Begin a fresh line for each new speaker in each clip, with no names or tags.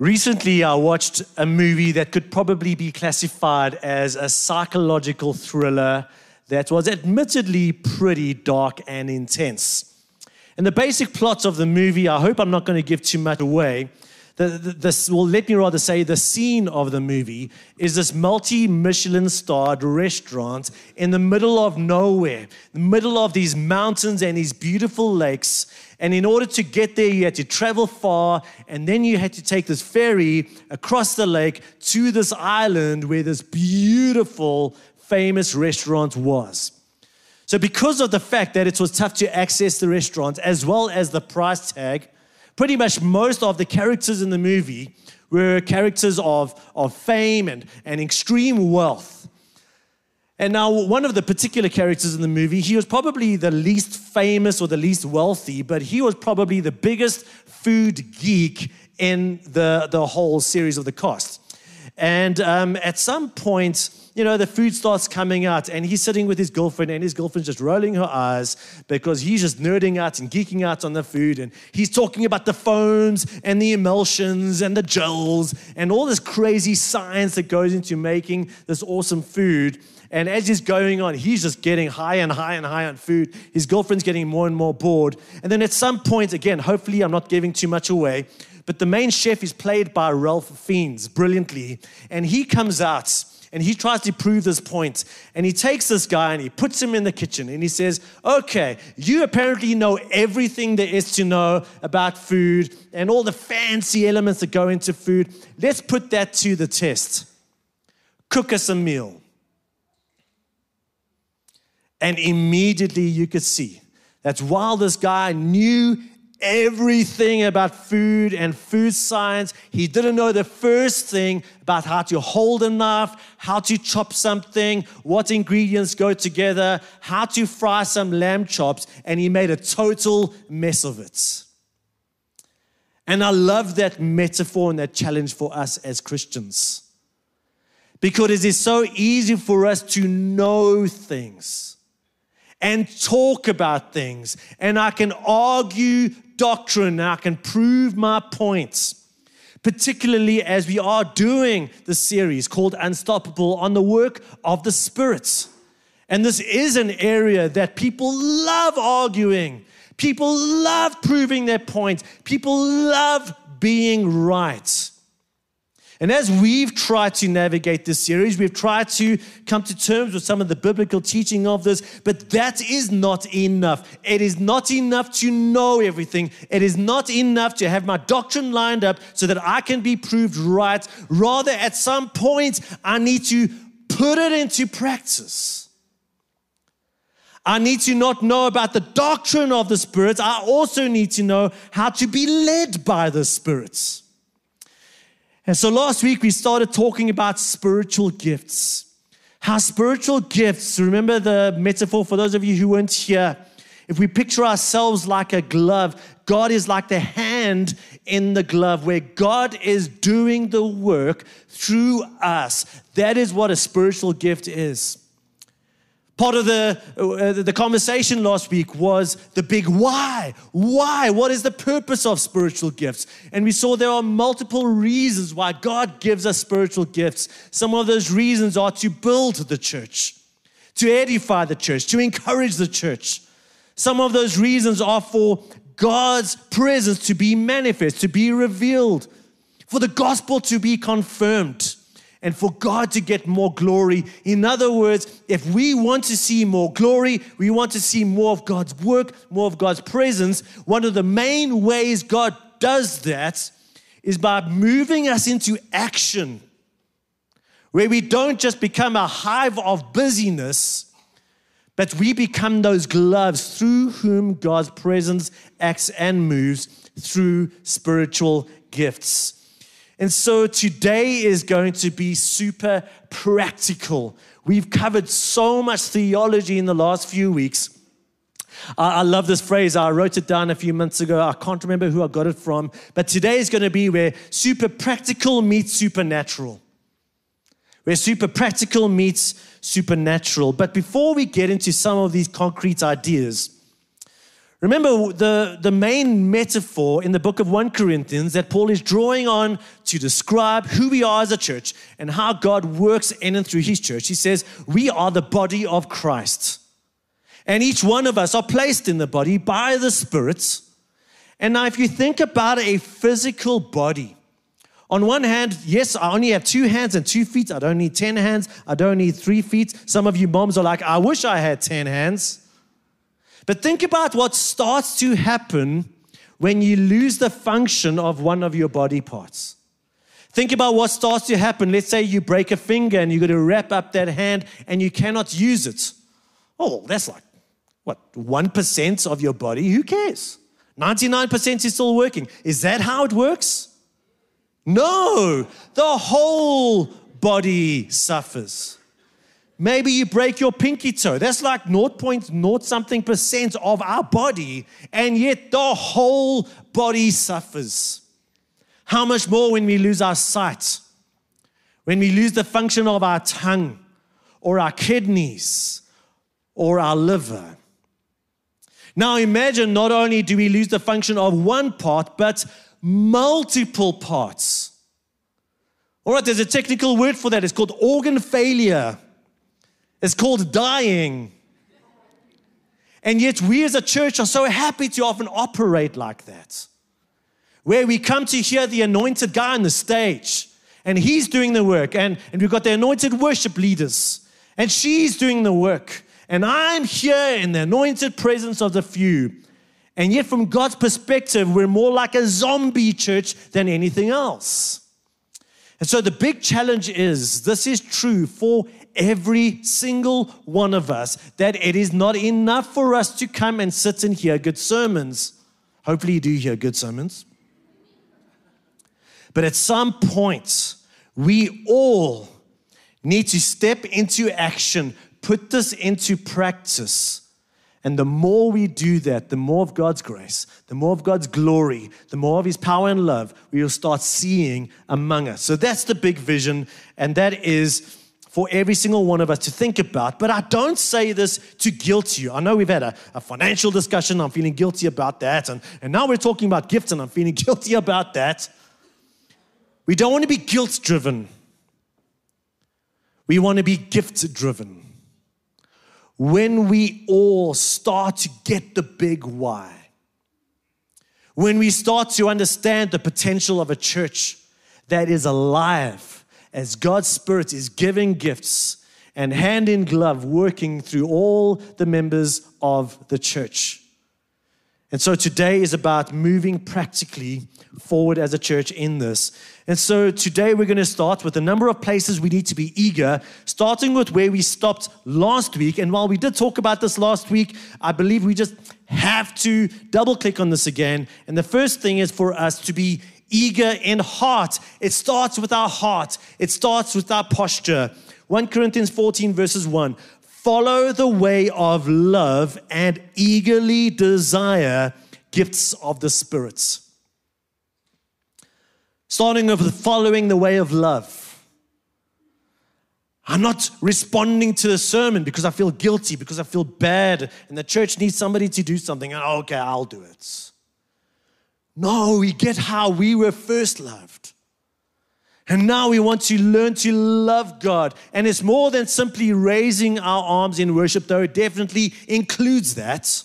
Recently, I watched a movie that could probably be classified as a psychological thriller that was admittedly pretty dark and intense. And the basic plot of the movie, I hope I'm not going to give too much away. The, the, this, well, let me rather say the scene of the movie is this multi Michelin starred restaurant in the middle of nowhere, the middle of these mountains and these beautiful lakes. And in order to get there, you had to travel far, and then you had to take this ferry across the lake to this island where this beautiful, famous restaurant was. So, because of the fact that it was tough to access the restaurant as well as the price tag, pretty much most of the characters in the movie were characters of, of fame and, and extreme wealth. And now, one of the particular characters in the movie, he was probably the least famous or the least wealthy, but he was probably the biggest food geek in the, the whole series of the cast. And um, at some point, you know, the food starts coming out, and he's sitting with his girlfriend, and his girlfriend's just rolling her eyes because he's just nerding out and geeking out on the food. And he's talking about the foams and the emulsions and the gels and all this crazy science that goes into making this awesome food. And as he's going on, he's just getting higher and higher and higher on food. His girlfriend's getting more and more bored. And then at some point, again, hopefully I'm not giving too much away, but the main chef is played by Ralph Fiennes brilliantly. And he comes out and he tries to prove this point. And he takes this guy and he puts him in the kitchen and he says, Okay, you apparently know everything there is to know about food and all the fancy elements that go into food. Let's put that to the test. Cook us a meal. And immediately you could see that while this guy knew everything about food and food science, he didn't know the first thing about how to hold a knife, how to chop something, what ingredients go together, how to fry some lamb chops, and he made a total mess of it. And I love that metaphor and that challenge for us as Christians. Because it is so easy for us to know things and talk about things, and I can argue doctrine, and I can prove my points, particularly as we are doing the series called Unstoppable on the work of the spirits. And this is an area that people love arguing. People love proving their point. People love being right. And as we've tried to navigate this series, we've tried to come to terms with some of the biblical teaching of this, but that is not enough. It is not enough to know everything. It is not enough to have my doctrine lined up so that I can be proved right. Rather, at some point, I need to put it into practice. I need to not know about the doctrine of the spirits. I also need to know how to be led by the spirits. And so last week we started talking about spiritual gifts. How spiritual gifts, remember the metaphor for those of you who weren't here. If we picture ourselves like a glove, God is like the hand in the glove where God is doing the work through us. That is what a spiritual gift is. Part of the, uh, the conversation last week was the big why. Why? What is the purpose of spiritual gifts? And we saw there are multiple reasons why God gives us spiritual gifts. Some of those reasons are to build the church, to edify the church, to encourage the church. Some of those reasons are for God's presence to be manifest, to be revealed, for the gospel to be confirmed and for God to get more glory. In other words, if we want to see more glory, we want to see more of God's work, more of God's presence, one of the main ways God does that is by moving us into action, where we don't just become a hive of busyness, but we become those gloves through whom God's presence acts and moves through spiritual gifts. And so today is going to be super practical. We've covered so much theology in the last few weeks. I, love this phrase. I wrote it down a few months ago. I can't remember who I got it from. But today is going to be where super practical meets supernatural. Where super practical meets supernatural. But before we get into some of these concrete ideas, Remember the, the main metaphor in the book of 1 Corinthians that Paul is drawing on to describe who we are as a church and how God works in and through his church. He says, We are the body of Christ. And each one of us are placed in the body by the Spirit. And now, if you think about a physical body, on one hand, yes, I only have two hands and two feet. I don't need 10 hands. I don't need three feet. Some of you moms are like, I wish I had 10 hands. But think about what starts to happen when you lose the function of one of your body parts. Think about what starts to happen. Let's say you break a finger and you've got to wrap up that hand and you cannot use it. Oh, that's like, what, 1% of your body? Who cares? 99% is still working. Is that how it works? No, the whole body suffers. Maybe you break your pinky toe. That's like 0.0 something percent of our body, and yet the whole body suffers. How much more when we lose our sight, when we lose the function of our tongue, or our kidneys, or our liver. Now imagine not only do we lose the function of one part, but multiple parts. All right, there's a technical word for that. It's called organ failure. It's called dying. And yet, we as a church are so happy to often operate like that, where we come to hear the anointed guy on the stage, and he's doing the work, and, and we've got the anointed worship leaders, and she's doing the work, and I'm here in the anointed presence of the few. And yet, from God's perspective, we're more like a zombie church than anything else. And so, the big challenge is this is true for every single one of us that it is not enough for us to come and sit and hear good sermons. Hopefully, you do hear good sermons. But at some point, we all need to step into action, put this into practice. And the more we do that, the more of God's grace, the more of God's glory, the more of His power and love we will start seeing among us. So that's the big vision, and that is for every single one of us to think about. But I don't say this to guilt you. I know we've had a, a, financial discussion. I'm feeling guilty about that. And, and now we're talking about gifts, and I'm feeling guilty about that. We don't want to be guilt driven, we want to be gift driven. When we all start to get the big why, when we start to understand the potential of a church that is alive as God's Spirit is giving gifts and hand in glove working through all the members of the church. And so today is about moving practically forward as a church in this. And so today we're going to start with a number of places we need to be eager, starting with where we stopped last week. And while we did talk about this last week, I believe we just have to double click on this again. And the first thing is for us to be eager in heart. It starts with our heart, it starts with our posture. 1 Corinthians 14, verses 1 Follow the way of love and eagerly desire gifts of the spirits. Starting with following the way of love. I'm not responding to the sermon because I feel guilty, because I feel bad, and the church needs somebody to do something. Okay, I'll do it. No, we get how we were first loved. And now we want to learn to love God. And it's more than simply raising our arms in worship, though it definitely includes that.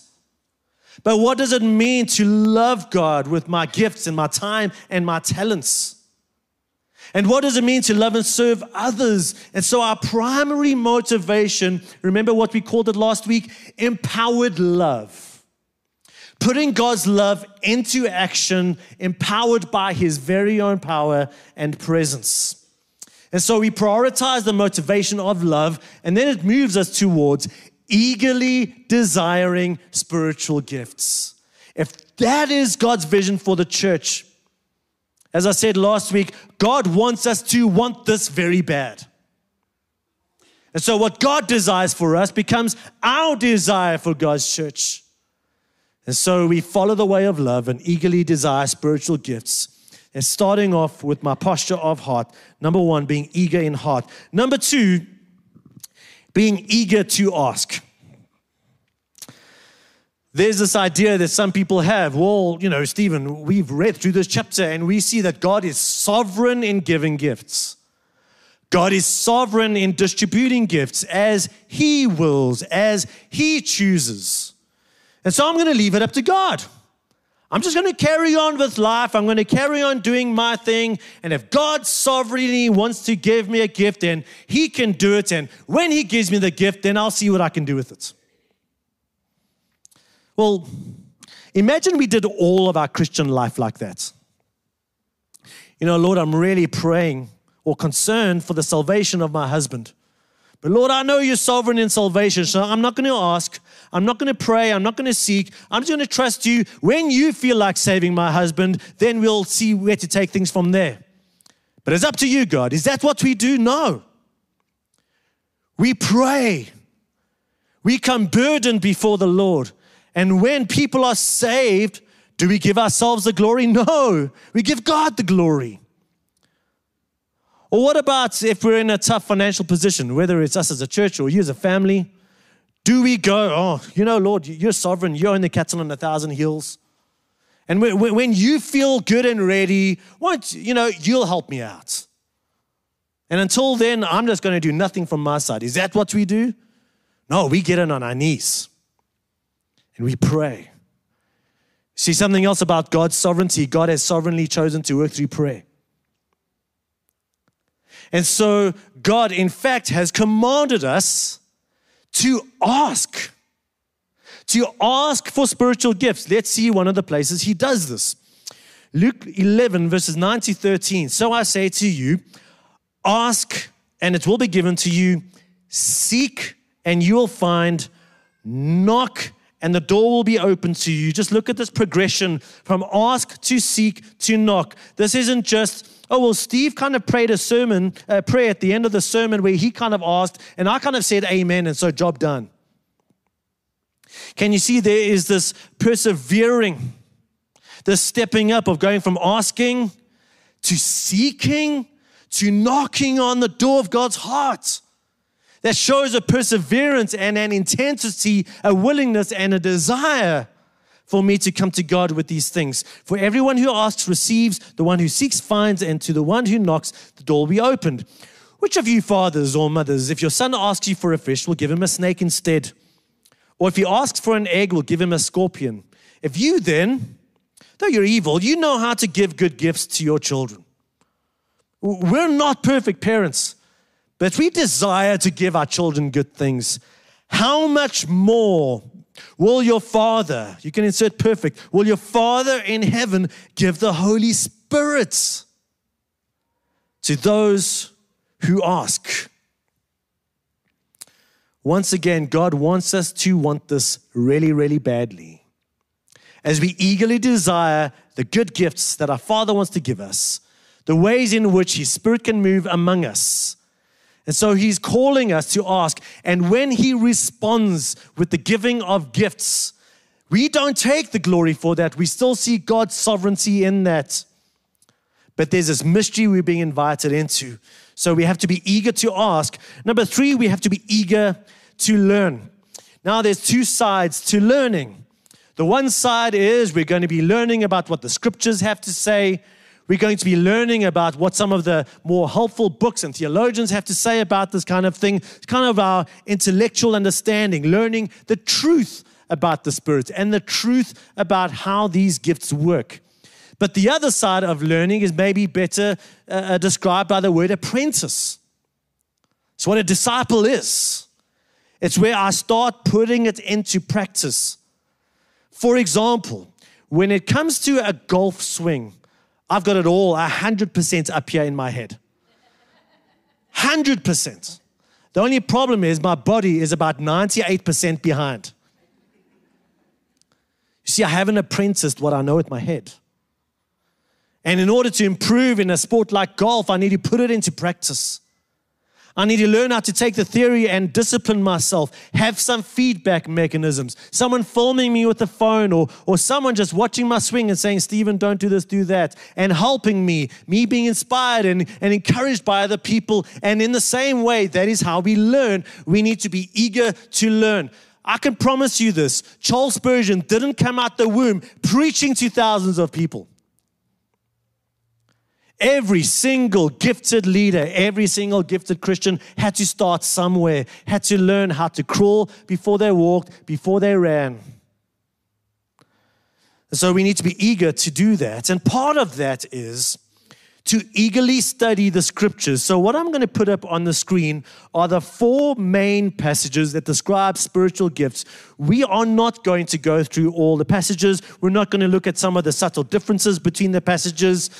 But what does it mean to love God with my gifts and my time and my talents? And what does it mean to love and serve others? And so, our primary motivation, remember what we called it last week? Empowered love putting God's love into action, empowered by his very own power and presence. And so we prioritize the motivation of love, and then it moves us towards eagerly desiring spiritual gifts. If that is God's vision for the church, as I said last week, God wants us to want this very bad. And so, what God desires for us becomes our desire for God's church. And so we follow the way of love and eagerly desire spiritual gifts. And starting off with my posture of heart. Number one, being eager in heart. Number two, being eager to ask. there's this idea that some people have. Well, you know, Stephen, we've read through this chapter and we see that God is sovereign in giving gifts. God is sovereign in distributing gifts as He wills, as He chooses. And so I'm going to leave it up to God. I'm just going to carry on with life. I'm going to carry on doing my thing. And if God sovereignly wants to give me a gift, then He can do it. And when He gives me the gift, then I'll see what I can do with it. Well, imagine we did all of our Christian life like that. You know, Lord, I'm really praying or concerned for the salvation of my husband. But Lord, I know you're sovereign in salvation, so I'm not going to ask. I'm not going to pray. I'm not going to seek. I'm just going to trust you. When you feel like saving my husband, then we'll see where to take things from there. But it's up to you, God. Is that what we do? No. We pray. We come burdened before the Lord. And when people are saved, do we give ourselves the glory? No. We give God the glory. Or what about if we're in a tough financial position, whether it's us as a church or you as a family? Do we go, oh, you know, Lord, you're sovereign, you're in the cattle on a thousand hills. And when you feel good and ready, won't you know, you'll help me out. And until then, I'm just going to do nothing from my side. Is that what we do? No, we get in on our knees and we pray. See something else about God's sovereignty. God has sovereignly chosen to work through prayer. And so, God, in fact, has commanded us to ask, to ask for spiritual gifts. Let's see one of the places He does this. Luke 11, verses 9 to 13. So I say to you, ask and it will be given to you, seek and you will find, knock and the door will be open to you. Just look at this progression from ask to seek to knock. This isn't just oh, well, Steve kind of prayed a sermon, a prayer at the end of the sermon where he kind of asked, and I kind of said amen, and so job done. Can you see there is this persevering, this stepping up of going from asking to seeking to knocking on the door of God's heart? That shows a perseverance and an intensity, a willingness and a desire for me to come to God with these things. For everyone who asks receives, the one who seeks finds, and to the one who knocks, the door will be opened. Which of you fathers or mothers, if your son asks you for a fish, will give him a snake instead? Or if he asks for an egg, will give him a scorpion? If you then, though you're evil, you know how to give good gifts to your children. We're not perfect parents, but we desire to give our children good things. How much more Will your Father, you can insert perfect, will your Father in heaven give the Holy Spirit to those who ask? Once again, God wants us to want this really, really badly. As we eagerly desire the good gifts that our Father wants to give us, the ways in which His Spirit can move among us, and so he's calling us to ask. And when he responds with the giving of gifts, we don't take the glory for that. We still see God's sovereignty in that. But there's this mystery we're being invited into. So we have to be eager to ask. Number three, we have to be eager to learn. Now, there's two sides to learning. The one side is we're going to be learning about what the scriptures have to say. We're going to be learning about what some of the more helpful books and theologians have to say about this kind of thing. It's kind of our intellectual understanding, learning the truth about the Spirit and the truth about how these gifts work. But the other side of learning is maybe better uh, uh described by the word apprentice. It's what a disciple is. It's where I start putting it into practice. For example, when it comes to a golf swing, I've got it all 100% up here in my head. 100%. The only problem is my body is about 98% behind. You see, I haven't apprenticed what I know with my head. And in order to improve in a sport like golf, I need to put it into practice. I need to learn how to take the theory and discipline myself, have some feedback mechanisms. Someone filming me with the phone or, or someone just watching my swing and saying, Stephen, don't do this, do that, and helping me, me being inspired and, and encouraged by other people. And in the same way, that is how we learn. We need to be eager to learn. I can promise you this Charles Spurgeon didn't come out the womb preaching to thousands of people. Every single gifted leader, every single gifted Christian had to start somewhere, had to learn how to crawl before they walked, before they ran. So we need to be eager to do that. And part of that is to eagerly study the scriptures. So, what I'm going to put up on the screen are the four main passages that describe spiritual gifts. We are not going to go through all the passages, we're not going to look at some of the subtle differences between the passages.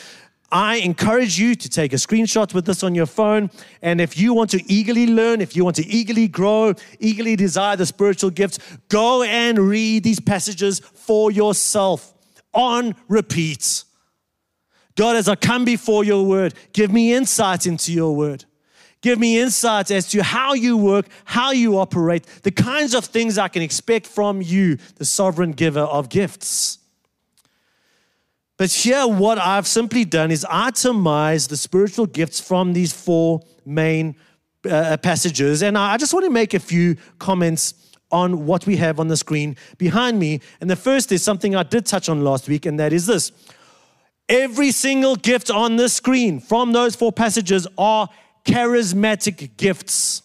I encourage you to take a screenshot with this on your phone. And if you want to eagerly learn, if you want to eagerly grow, eagerly desire the spiritual gifts, go and read these passages for yourself on repeat. God, as I come before your word, give me insight into your word. Give me insight as to how you work, how you operate, the kinds of things I can expect from you, the sovereign giver of gifts. But here, what I've simply done is itemize the spiritual gifts from these four main uh, passages. And I just want to make a few comments on what we have on the screen behind me. And the first is something I did touch on last week, and that is this Every single gift on this screen from those four passages are charismatic gifts.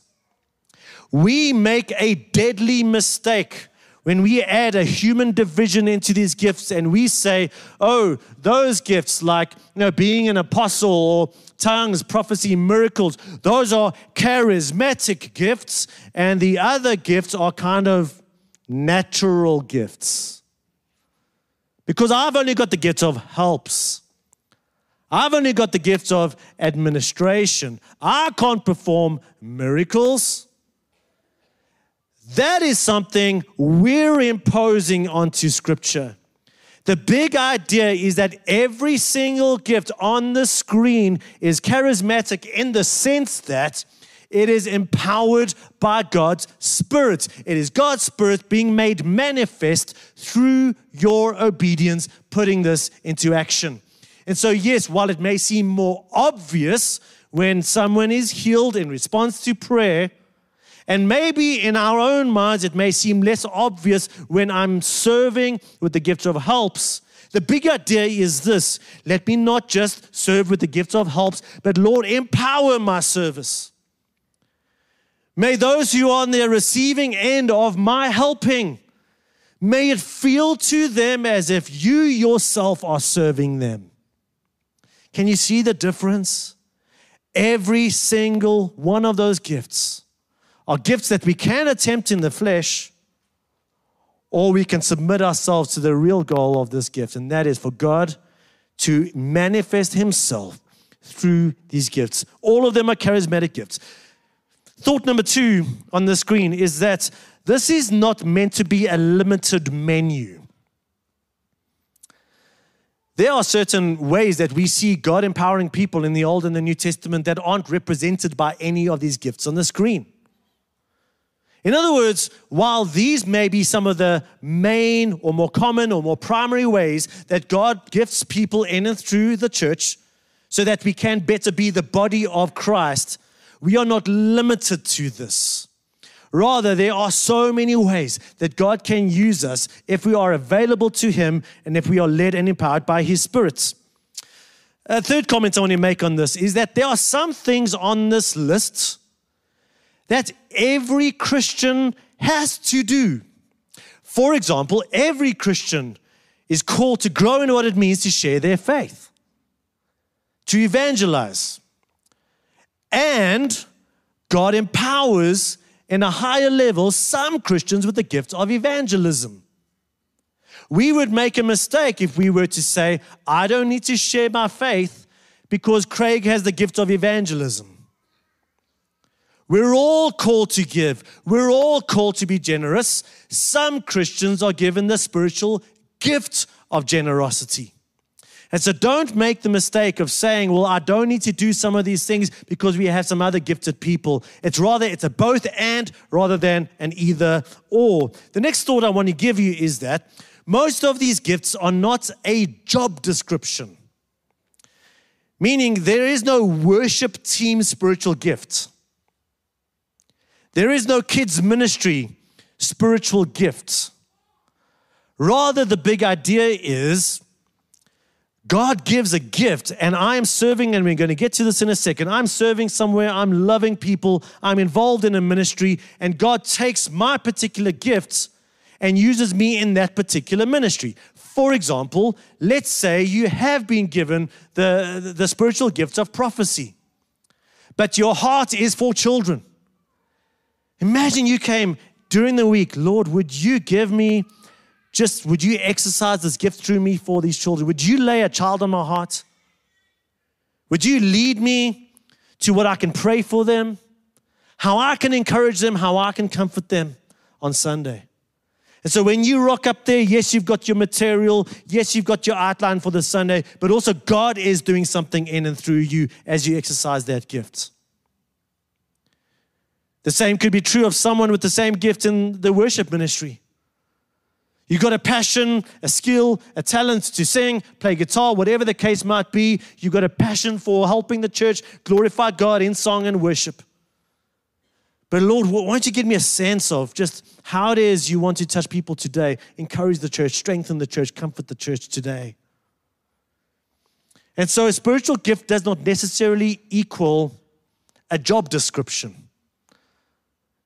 We make a deadly mistake when we add a human division into these gifts and we say, oh, those gifts like you know, being an apostle or tongues, prophecy, miracles, those are charismatic gifts, and the other gifts are kind of natural gifts. Because I've only got the gift of helps. I've only got the gift of administration. I can't perform miracles. That is something we're imposing onto Scripture. The big idea is that every single gift on the screen is charismatic in the sense that it is empowered by God's Spirit. It is God's Spirit being made manifest through your obedience, putting this into action. And so, yes, while it may seem more obvious when someone is healed in response to prayer, and maybe in our own minds it may seem less obvious when I'm serving with the gift of helps. The big idea is this let me not just serve with the gift of helps, but Lord, empower my service. May those who are on the receiving end of my helping, may it feel to them as if you yourself are serving them. Can you see the difference? Every single one of those gifts are gifts that we can attempt in the flesh, or we can submit ourselves to the real goal of this gift, and that is for God to manifest Himself through these gifts. All of them are charismatic gifts. Thought number two on the screen is that this is not meant to be a limited menu. There are certain ways that we see God empowering people in the Old and the New Testament that aren't represented by any of these gifts on the screen. In other words, while these may be some of the main or more common or more primary ways that God gifts people in and through the church so that we can better be the body of Christ, we are not limited to this. Rather, there are so many ways that God can use us if we are available to Him and if we are led and empowered by His Spirit. A third comment I want to make on this is that there are some things on this list that every Christian has to do. For example, every Christian is called to grow in what it means to share their faith, to evangelize, and God empowers in a higher level some Christians with the gift of evangelism. We would make a mistake if we were to say, I don't need to share my faith because Craig has the gift of evangelism. We're all called to give. We're all called to be generous. Some Christians are given the spiritual gift of generosity. And so don't make the mistake of saying, well, I don't need to do some of these things because we have some other gifted people. It's rather, it's a both and rather than an either or. The next thought I want to give you is that most of these gifts are not a job description, meaning there is no worship team spiritual gift. There is no kids' ministry spiritual gifts. Rather, the big idea is God gives a gift, and I'm serving, and we're going to get to this in a second. I'm serving somewhere, I'm loving people, I'm involved in a ministry, and God takes my particular gifts and uses me in that particular ministry. For example, let's say you have been given the, the spiritual gifts of prophecy, but your heart is for children. Imagine you came during the week, Lord, would you give me just, would you exercise this gift through me for these children? Would you lay a child on my heart? Would you lead me to what I can pray for them? How I can encourage them, how I can comfort them on Sunday. And so when you rock up there, yes, you've got your material, yes, you've got your outline for the Sunday, but also God is doing something in and through you as you exercise that gift. The same could be true of someone with the same gift in the worship ministry. You've got a passion, a skill, a talent to sing, play guitar, whatever the case might be. You've got a passion for helping the church glorify God in song and worship. But Lord, why don't you give me a sense of just how it is you want to touch people today, encourage the church, strengthen the church, comfort the church today? And so a spiritual gift does not necessarily equal a job description.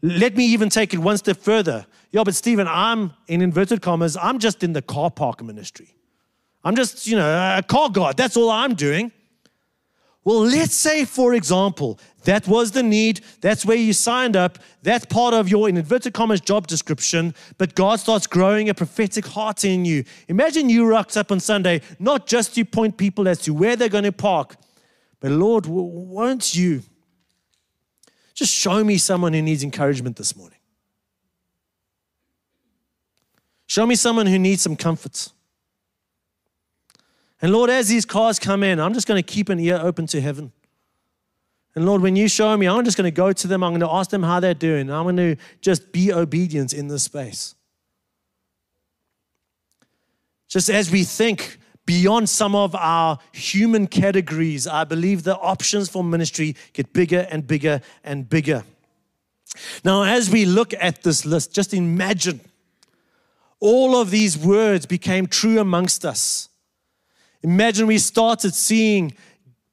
Let me even take it one step further. Yeah, but Stephen, I'm in inverted commas, I'm just in the car park ministry. I'm just, you know, a car guard. That's all I'm doing. Well, let's say, for example, that was the need. That's where you signed up. That's part of your, in inverted commas, job description. But God starts growing a prophetic heart in you. Imagine you rocked up on Sunday, not just to point people as to where they're going to park, but Lord, won't you just show me someone who needs encouragement this morning? Show me someone who needs some comfort. And Lord, as these cars come in, I'm just going to keep an ear open to heaven. And Lord, when you show me, I'm just going to go to them. I'm going to ask them how they're doing. I'm going to just be obedient in this space. Just as we think beyond some of our human categories, I believe the options for ministry get bigger and bigger and bigger. Now, as we look at this list, just imagine all of these words became true amongst us. Imagine we started seeing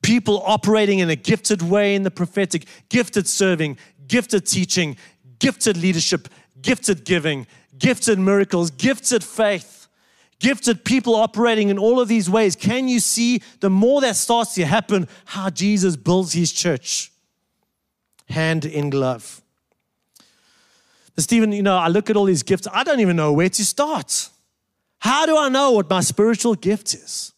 people operating in a gifted way in the prophetic, gifted serving, gifted teaching, gifted leadership, gifted giving, gifted miracles, gifted faith, gifted people operating in all of these ways. Can you see the more that starts to happen, how Jesus builds his church hand in glove? Stephen, you know, I look at all these gifts, I don't even know where to start. How do I know what my spiritual gift is?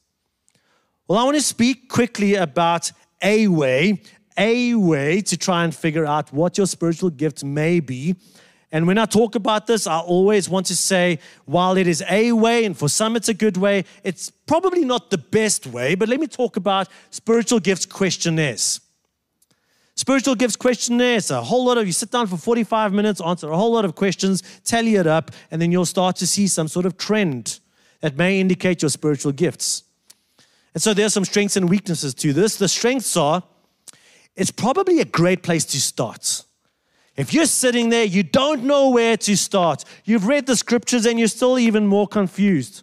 Well, I want to speak quickly about a way, a way to try and figure out what your spiritual gift may be. And when I talk about this, I always want to say, while it is a way, and for some it's a good way, it's probably not the best way. But let me talk about spiritual gifts questionnaires. Spiritual gifts questionnaires, a whole lot of you sit down for 45 minutes, answer a whole lot of questions, tally it up, and then you'll start to see some sort of trend that may indicate your spiritual gifts. And so there are some strengths and weaknesses to this. The strengths are it's probably a great place to start. If you're sitting there, you don't know where to start, you've read the scriptures and you're still even more confused.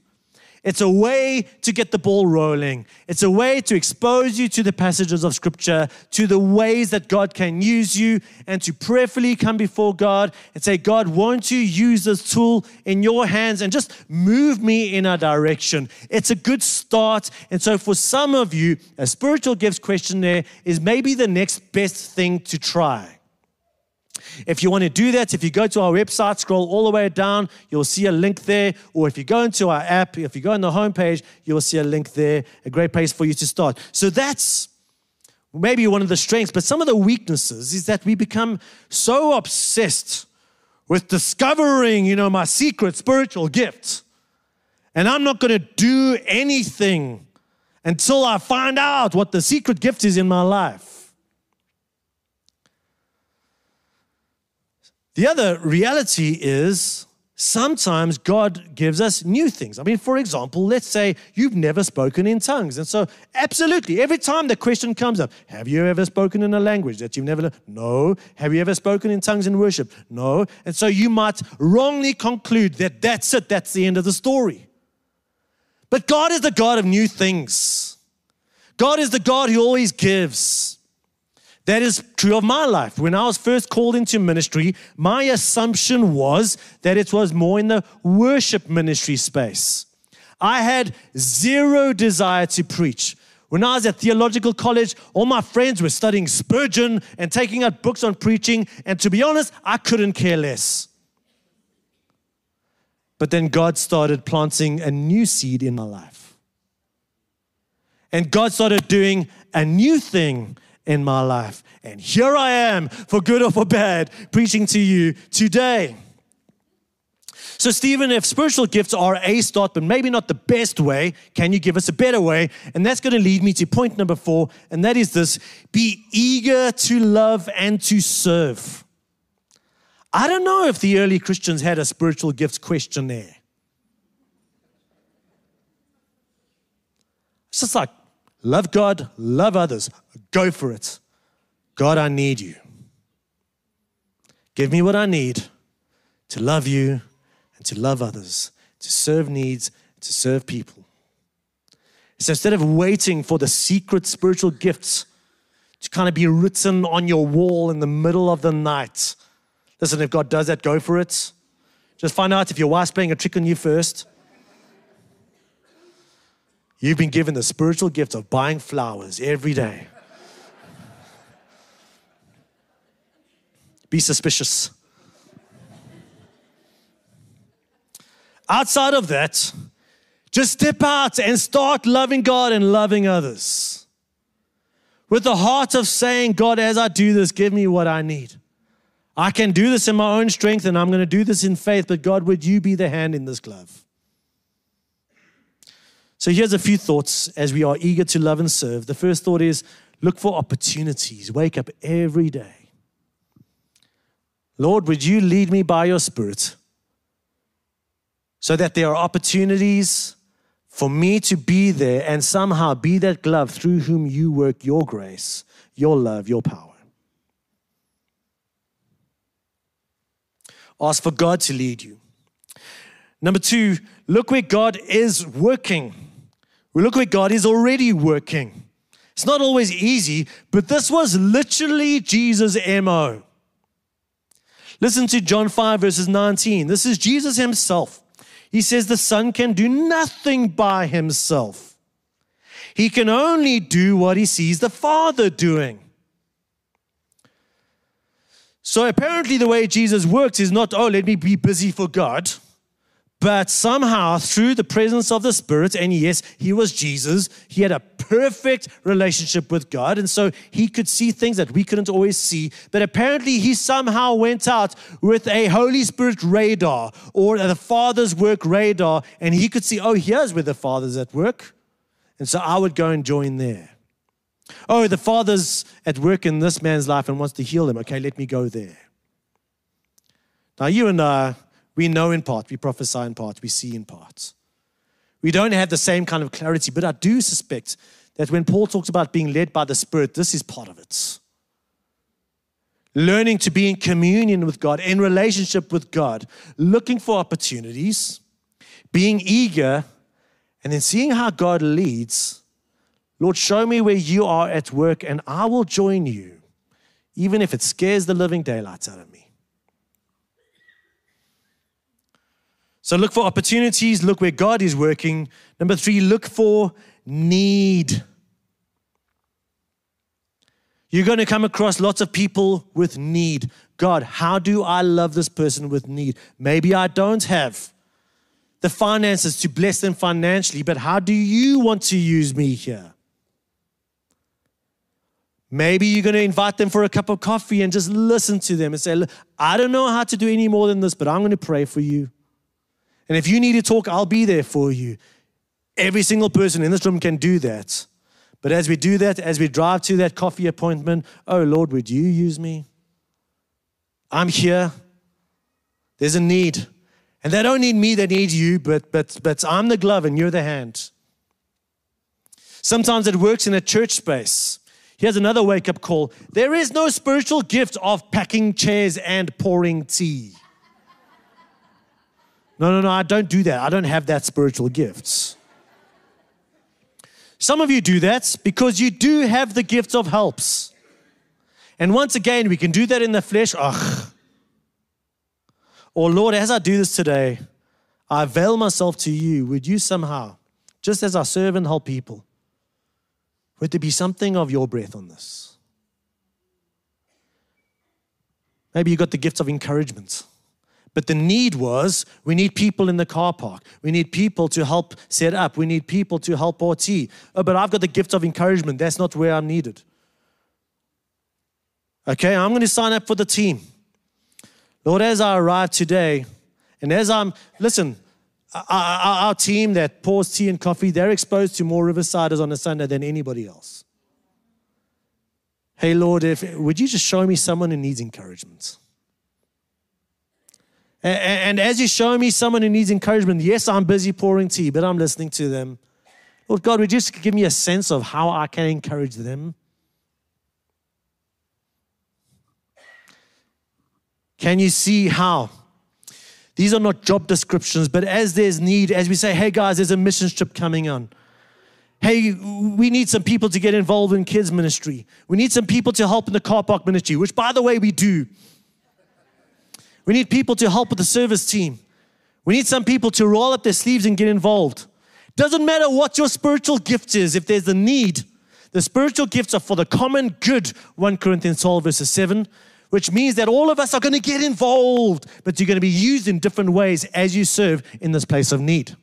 It's a way to get the ball rolling. It's a way to expose you to the passages of Scripture, to the ways that God can use you, and to prayerfully come before God and say, God, won't you use this tool in your hands and just move me in a direction? It's a good start. And so, for some of you, a spiritual gifts questionnaire is maybe the next best thing to try. If you want to do that, if you go to our website, scroll all the way down, you'll see a link there. Or if you go into our app, if you go on the homepage, you'll see a link there, a great place for you to start. So that's maybe one of the strengths, but some of the weaknesses is that we become so obsessed with discovering, you know, my secret spiritual gift. And I'm not going to do anything until I find out what the secret gift is in my life. The other reality is sometimes God gives us new things. I mean, for example, let's say you've never spoken in tongues. And so, absolutely, every time the question comes up, have you ever spoken in a language that you've never learned? No. Have you ever spoken in tongues in worship? No. And so you might wrongly conclude that that's it, that's the end of the story. But God is the God of new things. God is the God who always gives. That is true of my life. When I was first called into ministry, my assumption was that it was more in the worship ministry space. I had zero desire to preach. When I was at theological college, all my friends were studying Spurgeon and taking out books on preaching, and to be honest, I couldn't care less. But then God started planting a new seed in my life. And God started doing a new thing in my life. And here I am, for good or for bad, preaching to you today. So, Stephen, if spiritual gifts are a start, but maybe not the best way, can you give us a better way? And that's going to lead me to point number four, and that is this be eager to love and to serve. I don't know if the early Christians had a spiritual gifts questionnaire. It's just like, Love God, love others. Go for it. God, I need you. Give me what I need to love you and to love others, to serve needs, to serve people. So instead of waiting for the secret spiritual gifts to kind of be written on your wall in the middle of the night, listen, if God does that, go for it. Just find out if your wife's playing a trick on you first. You've been given the spiritual gift of buying flowers every day. Be suspicious. Outside of that, just step out and start loving God and loving others. With the heart of saying, God, as I do this, give me what I need. I can do this in my own strength and I'm going to do this in faith, but God, would you be the hand in this glove? So here's a few thoughts as we are eager to love and serve. The first thought is look for opportunities. Wake up every day. Lord, would you lead me by your Spirit so that there are opportunities for me to be there and somehow be that glove through whom you work your grace, your love, your power. Ask for God to lead you. Number two, look where God is working. We look where God is already working. It's not always easy, but this was literally Jesus' MO. Listen to John 5, verses 19. This is Jesus himself. He says, The Son can do nothing by himself, he can only do what he sees the Father doing. So apparently, the way Jesus works is not, oh, let me be busy for God. But somehow, through the presence of the Spirit, and yes, he was Jesus, he had a perfect relationship with God. And so he could see things that we couldn't always see. But apparently, he somehow went out with a Holy Spirit radar or the Father's work radar, and he could see, oh, here's where the Father's at work. And so I would go and join there. Oh, the Father's at work in this man's life and wants to heal him. Okay, let me go there. Now, you and I we know in part, we prophesy in part, we see in part. We don't have the same kind of clarity, but I do suspect that when Paul talks about being led by the Spirit, this is part of it. Learning to be in communion with God, in relationship with God, looking for opportunities, being eager, and then seeing how God leads. Lord, show me where you are at work, and I will join you, even if it scares the living daylights out of me. So look for opportunities, look where God is working. Number three, look for need. You're going to come across lots of people with need. God, how do I love this person with need? Maybe I don't have the finances to bless them financially, but how do you want to use me here? Maybe you're going to invite them for a cup of coffee and just listen to them and say, I don't know how to do any more than this, but I'm going to pray for you. And if you need to talk, I'll be there for you. Every single person in this room can do that. But as we do that, as we drive to that coffee appointment, oh Lord, would you use me? I'm here. There's a need. And they don't need me, they need you, but, but, but I'm the glove and you're the hand. Sometimes it works in a church space. Here's another wake up call there is no spiritual gift of packing chairs and pouring tea. No, no, no, I don't do that. I don't have that spiritual gifts. Some of you do that because you do have the gift of helps. And once again, we can do that in the flesh. Ugh. Or, Lord, as I do this today, I avail myself to you. Would you somehow, just as I serve and help people, would there be something of your breath on this? Maybe you got the gift of encouragement. But the need was we need people in the car park. We need people to help set up. We need people to help tea. Oh, but I've got the gift of encouragement. That's not where I'm needed. Okay, I'm going to sign up for the team. Lord, as I arrive today, and as I'm, listen, our, our, team that pours tea and coffee, they're exposed to more Riversiders on a Sunday than anybody else. Hey, Lord, if, would you just show me someone who needs encouragement? And, as you show me someone who needs encouragement, yes, I'm busy pouring tea, but I'm listening to them. Lord God, would you just give me a sense of how I can encourage them? Can you see how? These are not job descriptions, but as there's need, as we say, hey guys, there's a mission trip coming on. Hey, we need some people to get involved in kids' ministry. We need some people to help in the car park ministry, which, by the way, we do. We need people to help with the service team. We need some people to roll up their sleeves and get involved. Doesn't matter what your spiritual gift is, if there's a need. The spiritual gifts are for the common good, 1 Corinthians 12, verses 7, which means that all of us are going to get involved, but you're going to be used in different ways as you serve in this place of need.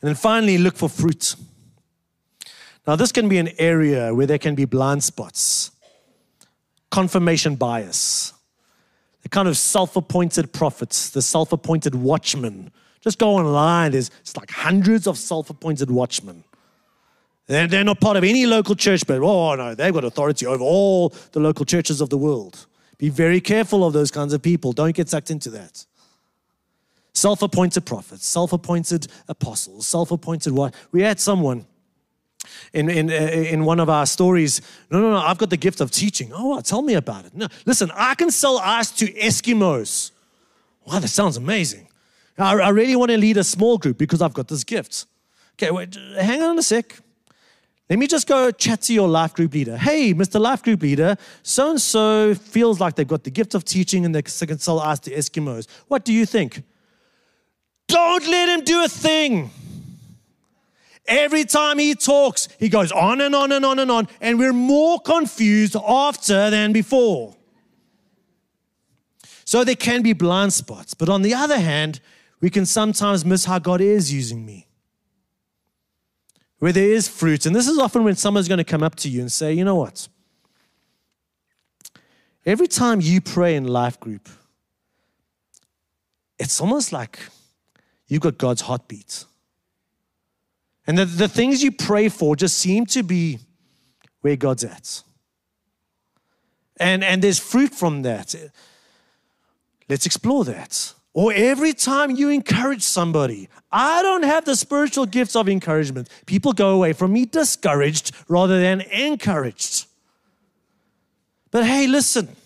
And then finally, look for fruit. Now, this can be an area where there can be blind spots, confirmation bias the kind of self appointed prophets, the self appointed watchmen. Just go online, there's it's like hundreds of self appointed watchmen. They're, they're not part of any local church, but oh no, they've got authority over all the local churches of the world. Be very careful of those kinds of people. Don't get sucked into that. Self appointed prophets, self appointed apostles, self appointed what? We had someone in, in, in one of our stories, no, no, no, I've got the gift of teaching. Oh, tell me about it. No, listen, I can sell ice to Eskimos. Wow, that sounds amazing. I, I really want to lead a small group because I've got this gift. Okay, wait, hang on a sec. Let me just go chat to your life group leader. Hey, Mr. Life Group Leader, so and so feels like they've got the gift of teaching and they can sell ice to Eskimos. What do you think? Don't let him do a thing. Every time he talks, he goes on and on and on and on, and we're more confused after than before. So there can be blind spots. But on the other hand, we can sometimes miss how God is using me. Where there is fruit. And this is often when someone's going to come up to you and say, you know what? Every time you pray in life group, it's almost like you've got God's heartbeat. And the, the things you pray for just seem to be where God's at. And, and there's fruit from that. Let's explore that. Or every time you encourage somebody, I don't have the spiritual gifts of encouragement. People go away from me discouraged rather than encouraged. But hey, listen,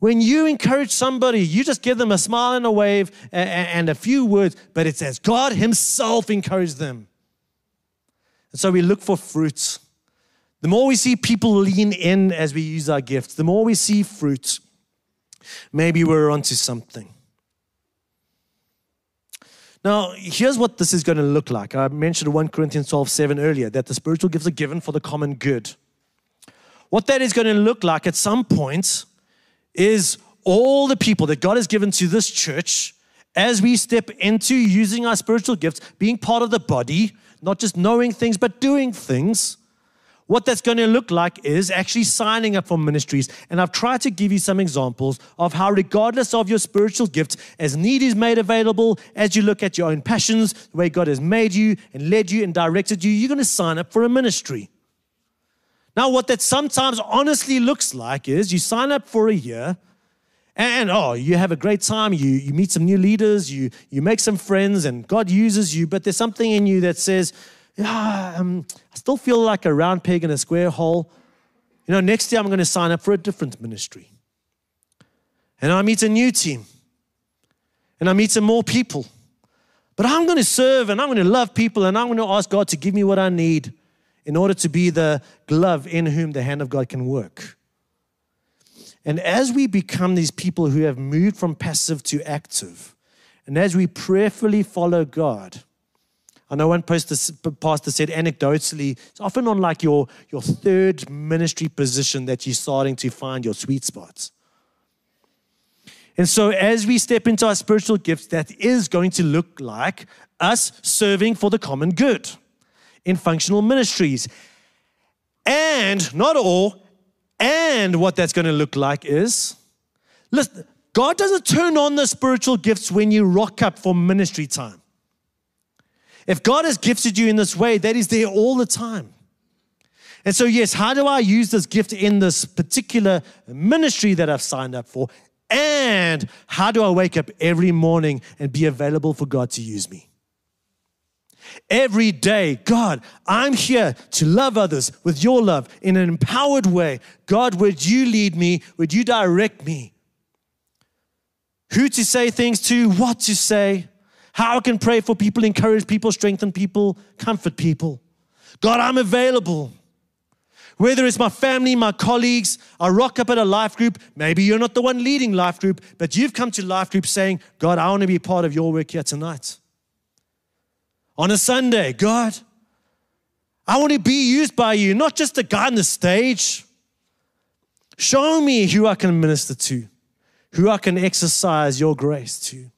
when you encourage somebody, you just give them a smile and a wave and, a few words, but it's as God Himself encouraged them. And so we look for fruits. The more we see people lean in as we use our gifts, the more we see fruit, maybe we're onto something. Now, here's what this is going to look like. I mentioned 1 Corinthians 12 7 earlier that the spiritual gifts are given for the common good. What that is going to look like at some point is all the people that God has given to this church as we step into using our spiritual gifts, being part of the body, not just knowing things, but doing things. What that's going to look like is actually signing up for ministries. And I've tried to give you some examples of how, regardless of your spiritual gift, as need is made available, as you look at your own passions, the way God has made you and led you and directed you, you're going to sign up for a ministry. Now, what that sometimes honestly looks like is you sign up for a year, And, and, oh, you have a great time, you, you meet some new leaders, you, you make some friends, and God uses you, but there's something in you that says, yeah, um, I still feel like a round peg in a square hole. You know, next year I'm going to sign up for a different ministry. And I meet a new team. And I meet some more people. But I'm going to serve and I'm going to love people and I'm going to ask God to give me what I need in order to be the glove in whom the hand of God can work. And as we become these people who have moved from passive to active, and as we prayerfully follow God, I know one pastor, said anecdotally, it's often on like your, your third ministry position that you're starting to find your sweet spots. And so, as we step into our spiritual gifts, that is going to look like us serving for the common good in functional ministries. And not all, and what that's going to look like is listen, God doesn't turn on the spiritual gifts when you rock up for ministry time. If God has gifted you in this way, that is there all the time. And so, yes, how do I use this gift in this particular ministry that I've signed up for? And how do I wake up every morning and be available for God to use me? Every day, God, I'm here to love others with your love in an empowered way. God, would you lead me? Would you direct me? Who to say things to, what to say, how I can pray for people, encourage people, strengthen people, comfort people. God, I'm available. Whether it's my family, my colleagues, I rock up at a life group. Maybe you're not the one leading life group, but you've come to life group saying, God, I want to be part of your work here tonight on a Sunday. God, I want to be used by you, not just a guy on the stage. Show me who I can minister to, who I can exercise your grace to.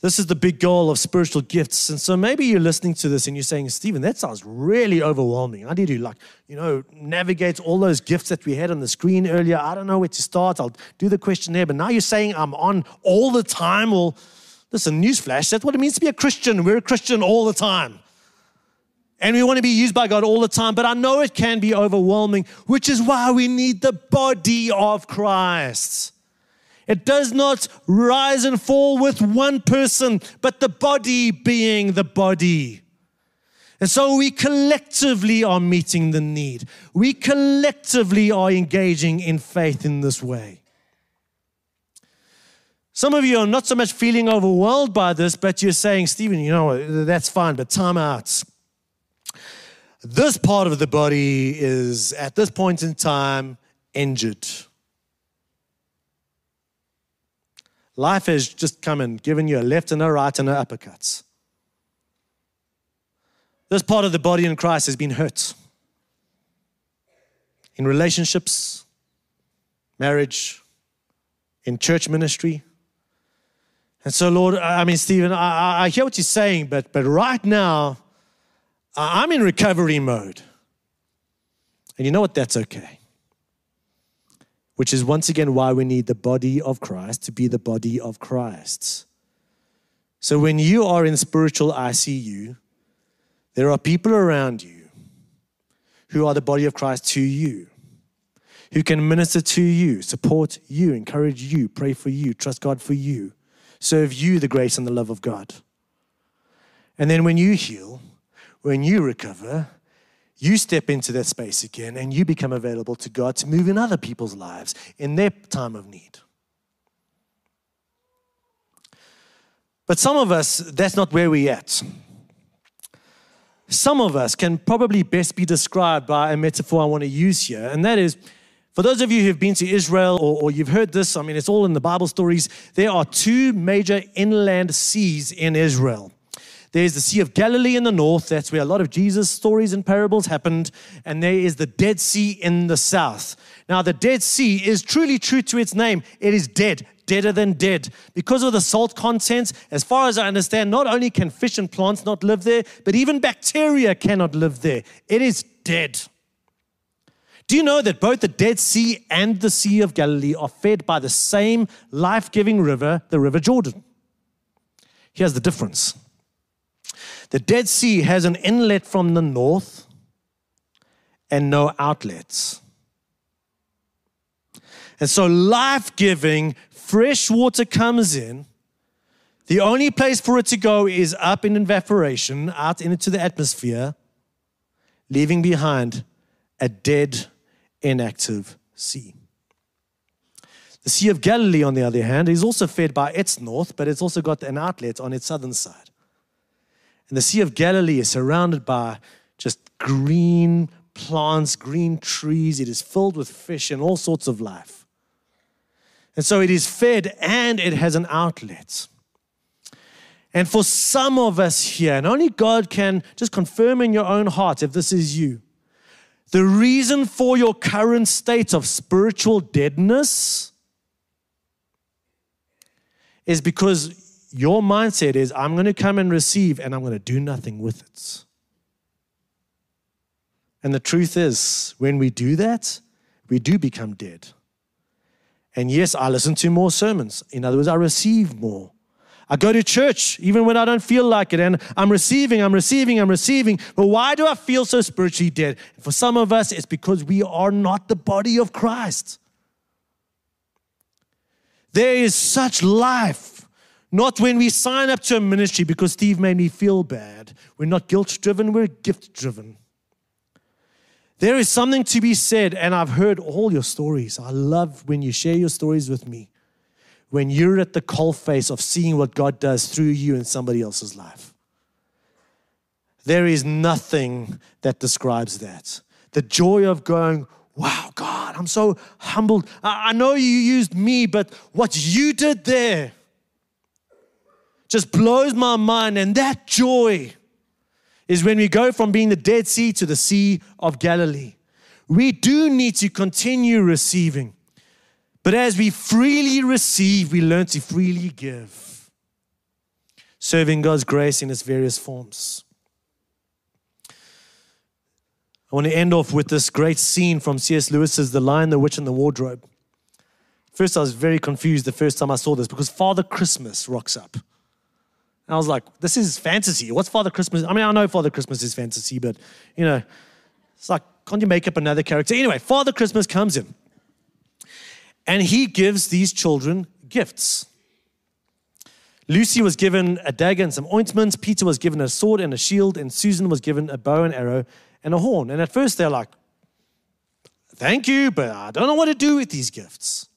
This is the big goal of spiritual gifts. And so maybe you're listening to this and you're saying, Stephen, that sounds really overwhelming. I need to, like, you know, navigate all those gifts that we had on the screen earlier. I don't know where to start. I'll do the questionnaire. But now you're saying I'm on all the time. Well, Listen, newsflash, that's what it means to be a Christian. We're a Christian all the time. And we want to be used by God all the time, but I know it can be overwhelming, which is why we need the body of Christ. It does not rise and fall with one person, but the body being the body. And so we collectively are meeting the need. We collectively are engaging in faith in this way. Some of you are not so much feeling overwhelmed by this, but you're saying, Stephen, you know, that's fine, but time out. This part of the body is at this point in time injured. Life has just come and given you a left and a right and an uppercut. This part of the body in Christ has been hurt in relationships, marriage, in church ministry, and so, Lord, I mean, Stephen, I, I hear what you're saying, but, but right now, I'm in recovery mode. And you know what? That's okay. Which is once again why we need the body of Christ to be the body of Christ. So when you are in spiritual ICU, there are people around you who are the body of Christ to you, who can minister to you, support you, encourage you, pray for you, trust God for you serve you the grace and the love of God. And then when you heal, when you recover, you step into that space again and you become available to God to move in other people's lives in their time of need. But some of us, that's not where we're at. Some of us can probably best be described by a metaphor I want to use here, and that is for those of you who've been to Israel or, or, you've heard this, I mean, it's all in the Bible stories. There are two major inland seas in Israel. There's the Sea of Galilee in the north, that's where a lot of Jesus' stories and parables happened. And there is the Dead Sea in the south. Now, the Dead Sea is truly true to its name. It is dead, deader than dead. Because of the salt content, as far as I understand, not only can fish and plants not live there, but even bacteria cannot live there. It is dead. Do you know that both the Dead Sea and the Sea of Galilee are fed by the same life giving river, the River Jordan? Here's the difference the Dead Sea has an inlet from the north and no outlets. And so life giving, fresh water comes in. The only place for it to go is up in evaporation, out into the atmosphere, leaving behind a dead, inactive sea. The Sea of Galilee, on the other hand, is also fed by its north, but it's also got an outlet on its southern side. And the Sea of Galilee is surrounded by just green plants, green trees. It is filled with fish and all sorts of life. And so it is fed and it has an outlet. And for some of us here, and only God can just confirm in your own heart if this is you, the reason for your current state of spiritual deadness is because your mindset is I'm going to come and receive and I'm going to do nothing with it. And the truth is, when we do that, we do become dead. And yes, I listen to more sermons. In other words, I receive more. I go to church even when I don't feel like it, and I'm receiving, I'm receiving, I'm receiving. But why do I feel so spiritually dead? For some of us, it's because we are not the body of Christ. There is such life, not when we sign up to a ministry because Steve made me feel bad. We're not guilt driven, we're gift driven. There is something to be said, and I've heard all your stories. I love when you share your stories with me. When you're at the coalface of seeing what God does through you in somebody else's life. There is nothing that describes that. The joy of going, wow, God, I'm so humbled. I, know you used me, but what you did there just blows my mind. And that joy is when we go from being the Dead Sea to the Sea of Galilee. We do need to continue receiving. But as we freely receive, we learn to freely give, serving God's grace in its various forms. I want to end off with this great scene from C.S. Lewis's The Lion, the Witch, and the Wardrobe. First, I was very confused the first time I saw this because Father Christmas rocks up. And I was like, this is fantasy. What's Father Christmas? I mean, I know Father Christmas is fantasy, but, you know, it's like, can't you make up another character? Anyway, Father Christmas comes in and he gives these children gifts. Lucy was given a dagger and some ointments. Peter was given a sword and a shield. And Susan was given a bow and arrow and a horn. And at first they're like, thank you, but I don't know what to do with these gifts.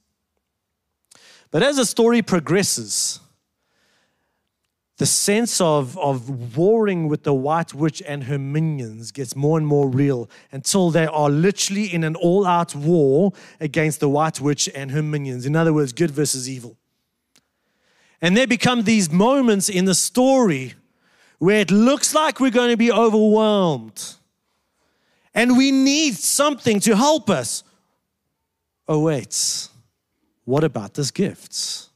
But as the story progresses, the sense of, of warring with the White Witch and her minions gets more and more real until they are literally in an all out war against the White Witch and her minions. In other words, good versus evil. And there become these moments in the story where it looks like we're going to be overwhelmed. And we need something to help us. Oh, wait, what about this gift?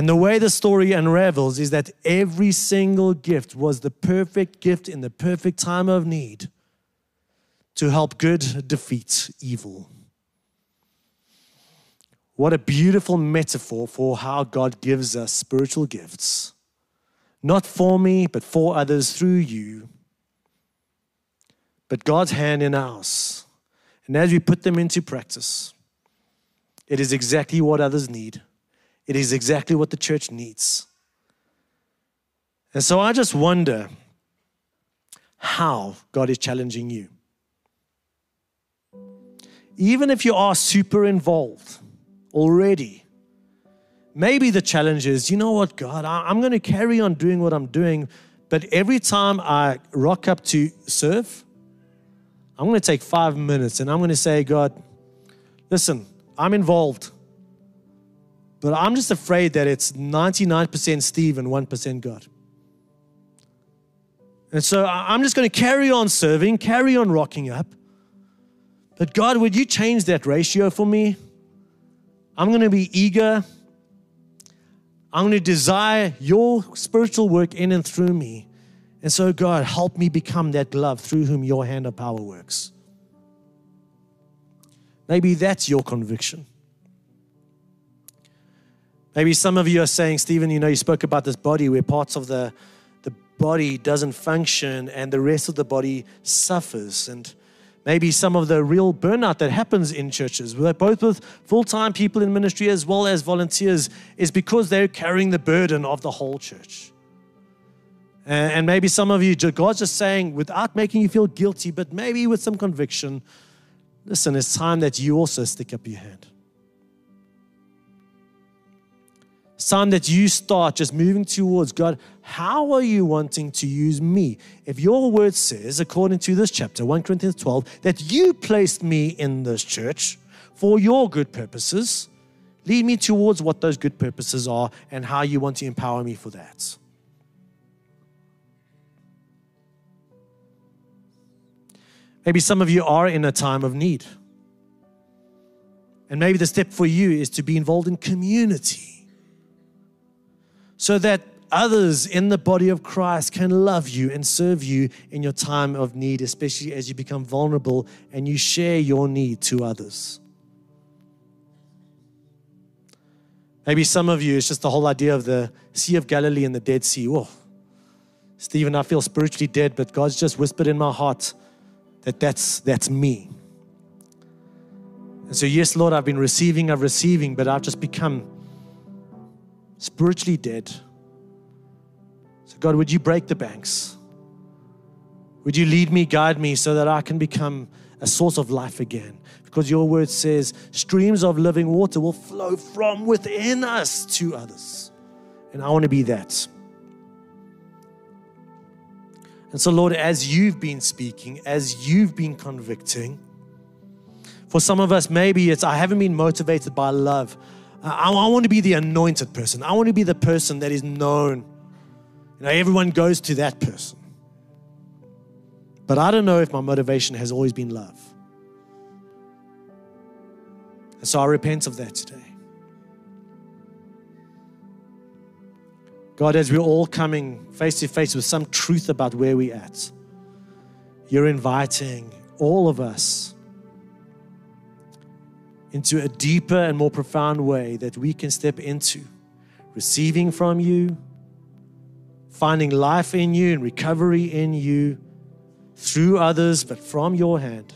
And the way the story unravels is that every single gift was the perfect gift in the perfect time of need to help good defeat evil. What a beautiful metaphor for how God gives us spiritual gifts. Not for me, but for others through you. But God's hand in ours. And as we put them into practice, it is exactly what others need it is exactly what the church needs. And so I just wonder how God is challenging you. Even if you are super involved already, maybe the challenge is you know what, God, I'm going to carry on doing what I'm doing, but every time I rock up to serve, I'm going to take five minutes and I'm going to say, God, listen, I'm involved. But I'm just afraid that it's 99% Steve and 1% God. And so I'm just going to carry on serving, carry on rocking up. But God, would you change that ratio for me? I'm going to be eager. I'm going to desire your spiritual work in and through me. And so, God, help me become that glove through whom your hand of power works. Maybe that's your conviction. Maybe some of you are saying, Stephen, you know, you spoke about this body where parts of the, the body doesn't function and the rest of the body suffers. And maybe some of the real burnout that happens in churches, both with full time people in ministry as well as volunteers, is because they're carrying the burden of the whole church. And maybe some of you, God's just saying, without making you feel guilty, but maybe with some conviction, listen, it's time that you also stick up your hand. Time that you start just moving towards God. How are you wanting to use me? If your word says, according to this chapter, 1 Corinthians 12, that you placed me in this church for your good purposes, lead me towards what those good purposes are and how you want to empower me for that. Maybe some of you are in a time of need. And maybe the step for you is to be involved in community so that others in the body of Christ can love you and serve you in your time of need, especially as you become vulnerable and you share your need to others. Maybe some of you, it's just the whole idea of the Sea of Galilee and the Dead Sea. Whoa. Stephen, I feel spiritually dead, but God's just whispered in my heart that that's, that's me. And so, yes, Lord, I've been receiving, I've receiving, but I've just become spiritually dead. So, God, would you break the banks? Would you lead me, guide me, so that I can become a source of life again? Because your word says streams of living water will flow from within us to others. And I want to be that. And so, Lord, as you've been speaking, as you've been convicting, for some of us, maybe it's I haven't been motivated by love. I, I want to be the anointed person. I want to be the person that is known. You know, everyone goes to that person. But I don't know if my motivation has always been love. And so I repent of that today. God, as we're all coming face to face with some truth about where we're at, you're inviting all of us into a deeper and more profound way that we can step into, receiving from you, finding life in you and recovery in you through others, but from your hand.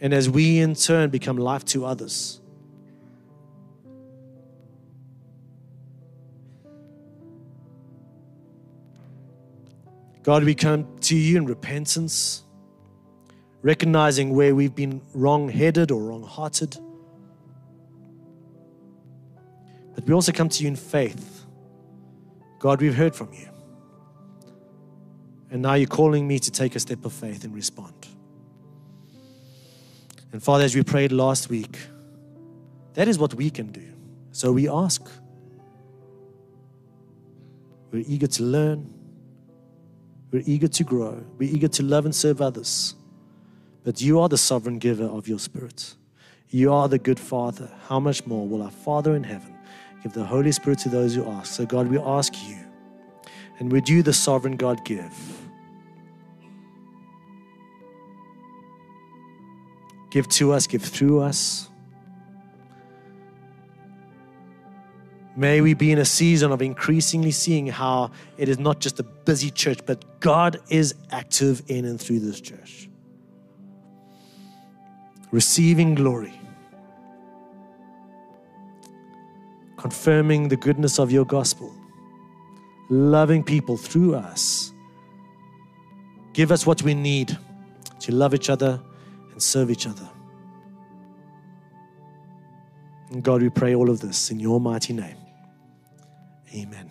And as we in turn become life to others. God, we come to you in repentance recognizing where we've been wrong headed or wrong hearted. But we also come to you in faith. God, we've heard from you. And now you're calling me to take a step of faith and respond. And Father, as we prayed last week, that is what we can do. So we ask. We're eager to learn. We're eager to grow. We're eager to love and serve others. But you are the sovereign giver of your Spirit. You are the good Father. How much more will our Father in heaven give the Holy Spirit to those who ask? So, God, we ask you, and would you, the sovereign God, give? Give to us, give through us. May we be in a season of increasingly seeing how it is not just a busy church, but God is active in and through this church receiving glory, confirming the goodness of your gospel, loving people through us. Give us what we need to love each other and serve each other. And God, we pray all of this in your mighty name. Amen.